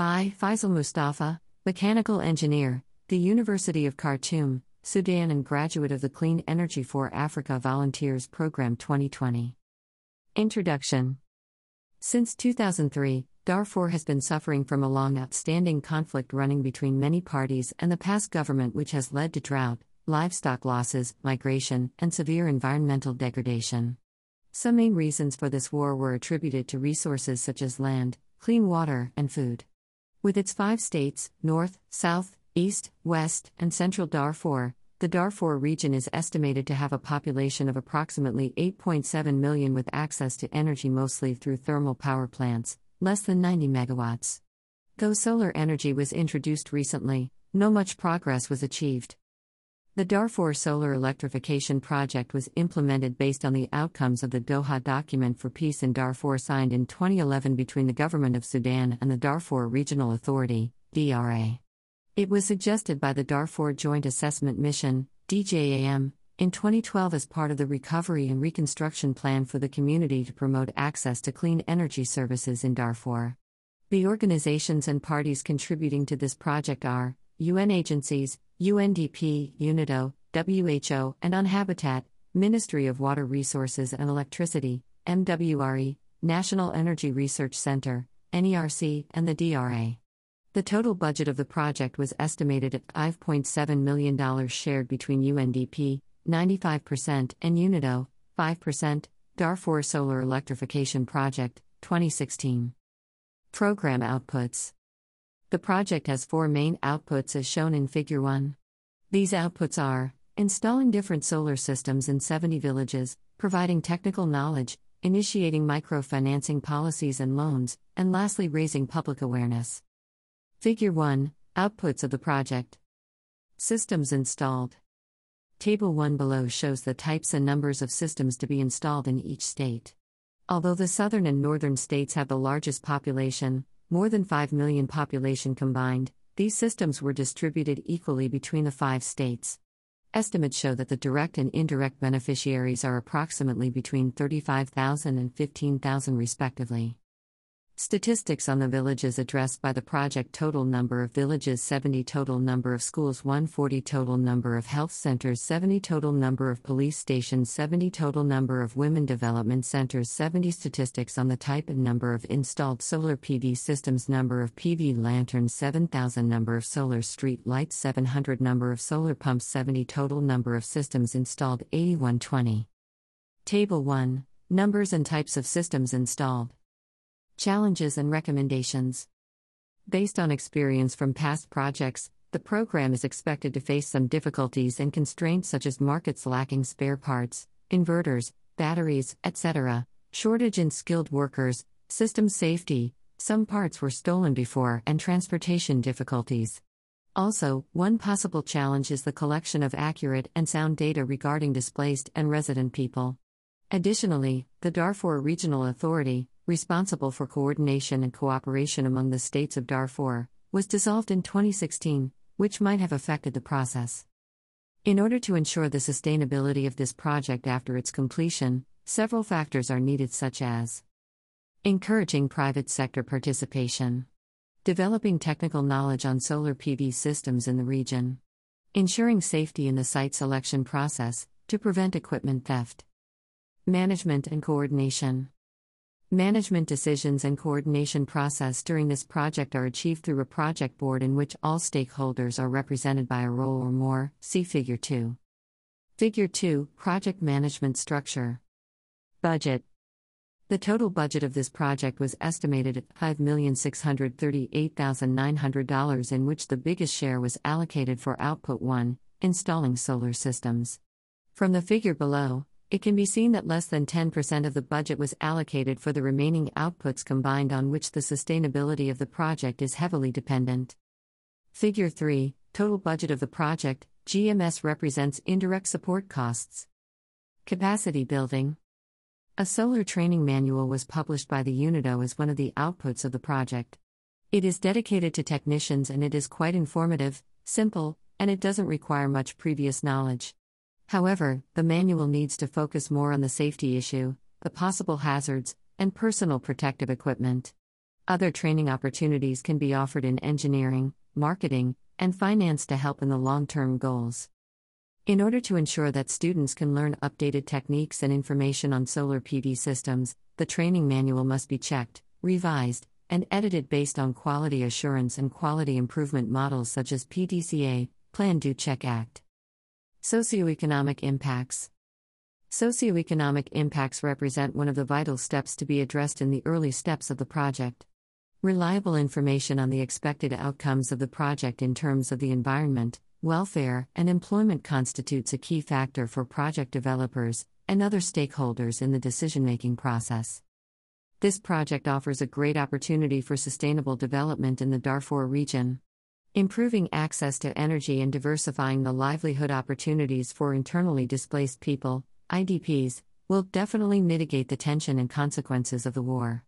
By Faisal Mustafa, mechanical engineer, the University of Khartoum, Sudan, and graduate of the Clean Energy for Africa Volunteers Program 2020. Introduction Since 2003, Darfur has been suffering from a long outstanding conflict running between many parties and the past government, which has led to drought, livestock losses, migration, and severe environmental degradation. Some main reasons for this war were attributed to resources such as land, clean water, and food. With its five states North, South, East, West, and Central Darfur the Darfur region is estimated to have a population of approximately 8.7 million with access to energy mostly through thermal power plants, less than 90 megawatts. Though solar energy was introduced recently, no much progress was achieved. The Darfur Solar Electrification Project was implemented based on the outcomes of the Doha Document for Peace in Darfur signed in 2011 between the Government of Sudan and the Darfur Regional Authority, DRA. It was suggested by the Darfur Joint Assessment Mission, DJAM, in 2012 as part of the Recovery and Reconstruction Plan for the community to promote access to clean energy services in Darfur. The organizations and parties contributing to this project are UN agencies, UNDP, UNIDO, WHO, and UNHABITAT, Ministry of Water Resources and Electricity, MWRE, National Energy Research Center, NERC, and the DRA. The total budget of the project was estimated at $5.7 million shared between UNDP, 95%, and UNIDO, 5%, Darfur Solar Electrification Project, 2016. Program Outputs The project has four main outputs as shown in Figure 1. These outputs are installing different solar systems in 70 villages, providing technical knowledge, initiating microfinancing policies and loans, and lastly, raising public awareness. Figure 1 Outputs of the project. Systems installed. Table 1 below shows the types and numbers of systems to be installed in each state. Although the southern and northern states have the largest population, more than 5 million population combined, these systems were distributed equally between the five states. Estimates show that the direct and indirect beneficiaries are approximately between 35,000 and 15,000 respectively. Statistics on the villages addressed by the project total number of villages 70 total number of schools 140 total number of health centers 70 total number of police stations 70 total number of women development centers 70 statistics on the type and number of installed solar PV systems number of PV lanterns 7000 number of solar street lights 700 number of solar pumps 70 total number of systems installed 8120 Table 1 Numbers and types of systems installed Challenges and recommendations. Based on experience from past projects, the program is expected to face some difficulties and constraints such as markets lacking spare parts, inverters, batteries, etc., shortage in skilled workers, system safety, some parts were stolen before, and transportation difficulties. Also, one possible challenge is the collection of accurate and sound data regarding displaced and resident people. Additionally, the Darfur Regional Authority, responsible for coordination and cooperation among the states of Darfur, was dissolved in 2016, which might have affected the process. In order to ensure the sustainability of this project after its completion, several factors are needed, such as encouraging private sector participation, developing technical knowledge on solar PV systems in the region, ensuring safety in the site selection process to prevent equipment theft, management and coordination. Management decisions and coordination process during this project are achieved through a project board in which all stakeholders are represented by a role or more. See Figure 2. Figure 2 Project Management Structure. Budget The total budget of this project was estimated at $5,638,900, in which the biggest share was allocated for Output 1 installing solar systems. From the figure below, it can be seen that less than 10% of the budget was allocated for the remaining outputs combined on which the sustainability of the project is heavily dependent. Figure 3 Total budget of the project GMS represents indirect support costs. Capacity building. A solar training manual was published by the UNIDO as one of the outputs of the project. It is dedicated to technicians and it is quite informative, simple, and it doesn't require much previous knowledge. However, the manual needs to focus more on the safety issue, the possible hazards, and personal protective equipment. Other training opportunities can be offered in engineering, marketing, and finance to help in the long term goals. In order to ensure that students can learn updated techniques and information on solar PV systems, the training manual must be checked, revised, and edited based on quality assurance and quality improvement models such as PDCA, Plan Do Check Act. Socioeconomic impacts Socioeconomic impacts represent one of the vital steps to be addressed in the early steps of the project. Reliable information on the expected outcomes of the project in terms of the environment, welfare, and employment constitutes a key factor for project developers and other stakeholders in the decision making process. This project offers a great opportunity for sustainable development in the Darfur region. Improving access to energy and diversifying the livelihood opportunities for internally displaced people, IDPs, will definitely mitigate the tension and consequences of the war.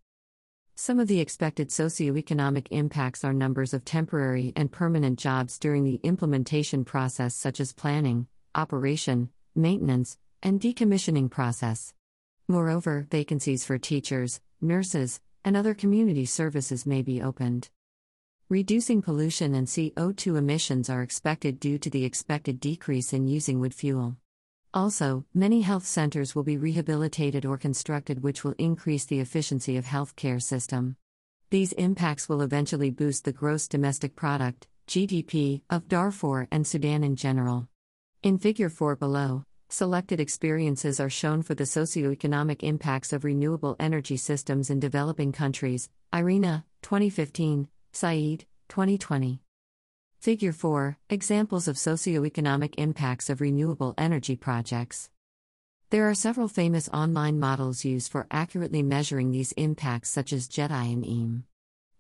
Some of the expected socioeconomic impacts are numbers of temporary and permanent jobs during the implementation process, such as planning, operation, maintenance, and decommissioning process. Moreover, vacancies for teachers, nurses, and other community services may be opened. Reducing pollution and CO2 emissions are expected due to the expected decrease in using wood fuel. Also, many health centers will be rehabilitated or constructed which will increase the efficiency of healthcare system. These impacts will eventually boost the gross domestic product (GDP) of Darfur and Sudan in general. In figure 4 below, selected experiences are shown for the socioeconomic impacts of renewable energy systems in developing countries. IRENA, 2015, Saeed, 2020. Figure 4 Examples of socioeconomic impacts of renewable energy projects. There are several famous online models used for accurately measuring these impacts, such as JEDI and EAM.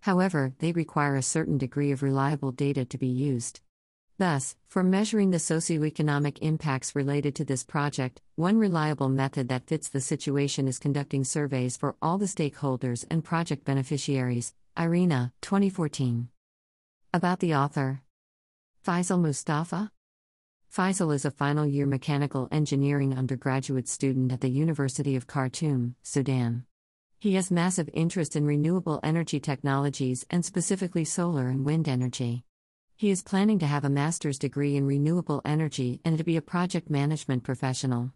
However, they require a certain degree of reliable data to be used. Thus, for measuring the socioeconomic impacts related to this project, one reliable method that fits the situation is conducting surveys for all the stakeholders and project beneficiaries. IRENA, 2014. About the author Faisal Mustafa? Faisal is a final year mechanical engineering undergraduate student at the University of Khartoum, Sudan. He has massive interest in renewable energy technologies and specifically solar and wind energy. He is planning to have a master's degree in renewable energy and to be a project management professional.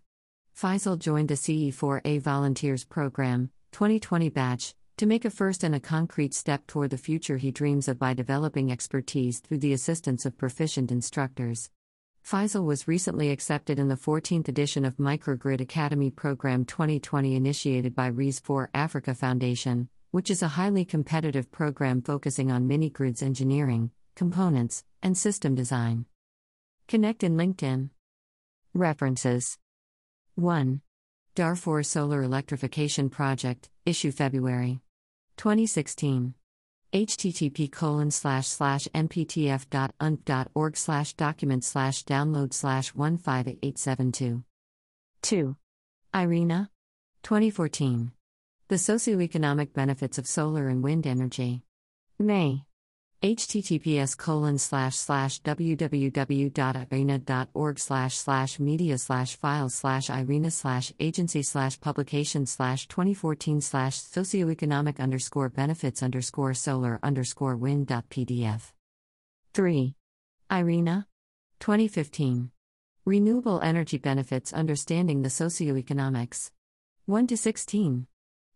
Faisal joined the CE4A Volunteers Program, 2020 batch, to make a first and a concrete step toward the future he dreams of by developing expertise through the assistance of proficient instructors. Faisal was recently accepted in the 14th edition of Microgrid Academy Program 2020 initiated by RES4Africa Foundation, which is a highly competitive program focusing on mini grids engineering, components, and system design. Connect in LinkedIn. References 1. Darfur Solar Electrification Project, issue February. 2016. http colon slash slash mptf.unp.org slash document slash download slash 15872. 2. IRENA. 2014. The Socioeconomic Benefits of Solar and Wind Energy. May https colon slash slash www.irena.org slash slash media slash files slash irena slash agency slash publication slash 2014 slash socioeconomic underscore benefits underscore solar underscore wind.pdf 3 IRENA 2015 renewable energy benefits understanding the socioeconomics. 1 to 16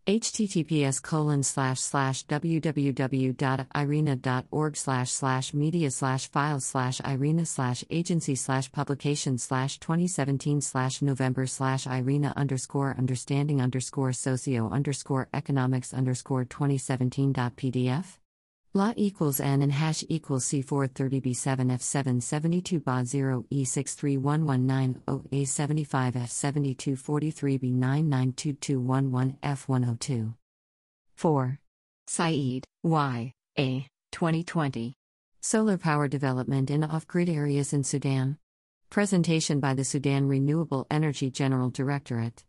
https colon slash slash www.irena.org slash slash media slash files slash irena slash agency slash publication slash 2017 slash november slash irena underscore understanding underscore socio underscore economics underscore 2017.pdf La equals N and hash equals C430B7F772 BA 0 E63119 A75 F7243 B992211 F102. 4. Saeed, Y. A. 2020. Solar power development in off grid areas in Sudan. Presentation by the Sudan Renewable Energy General Directorate.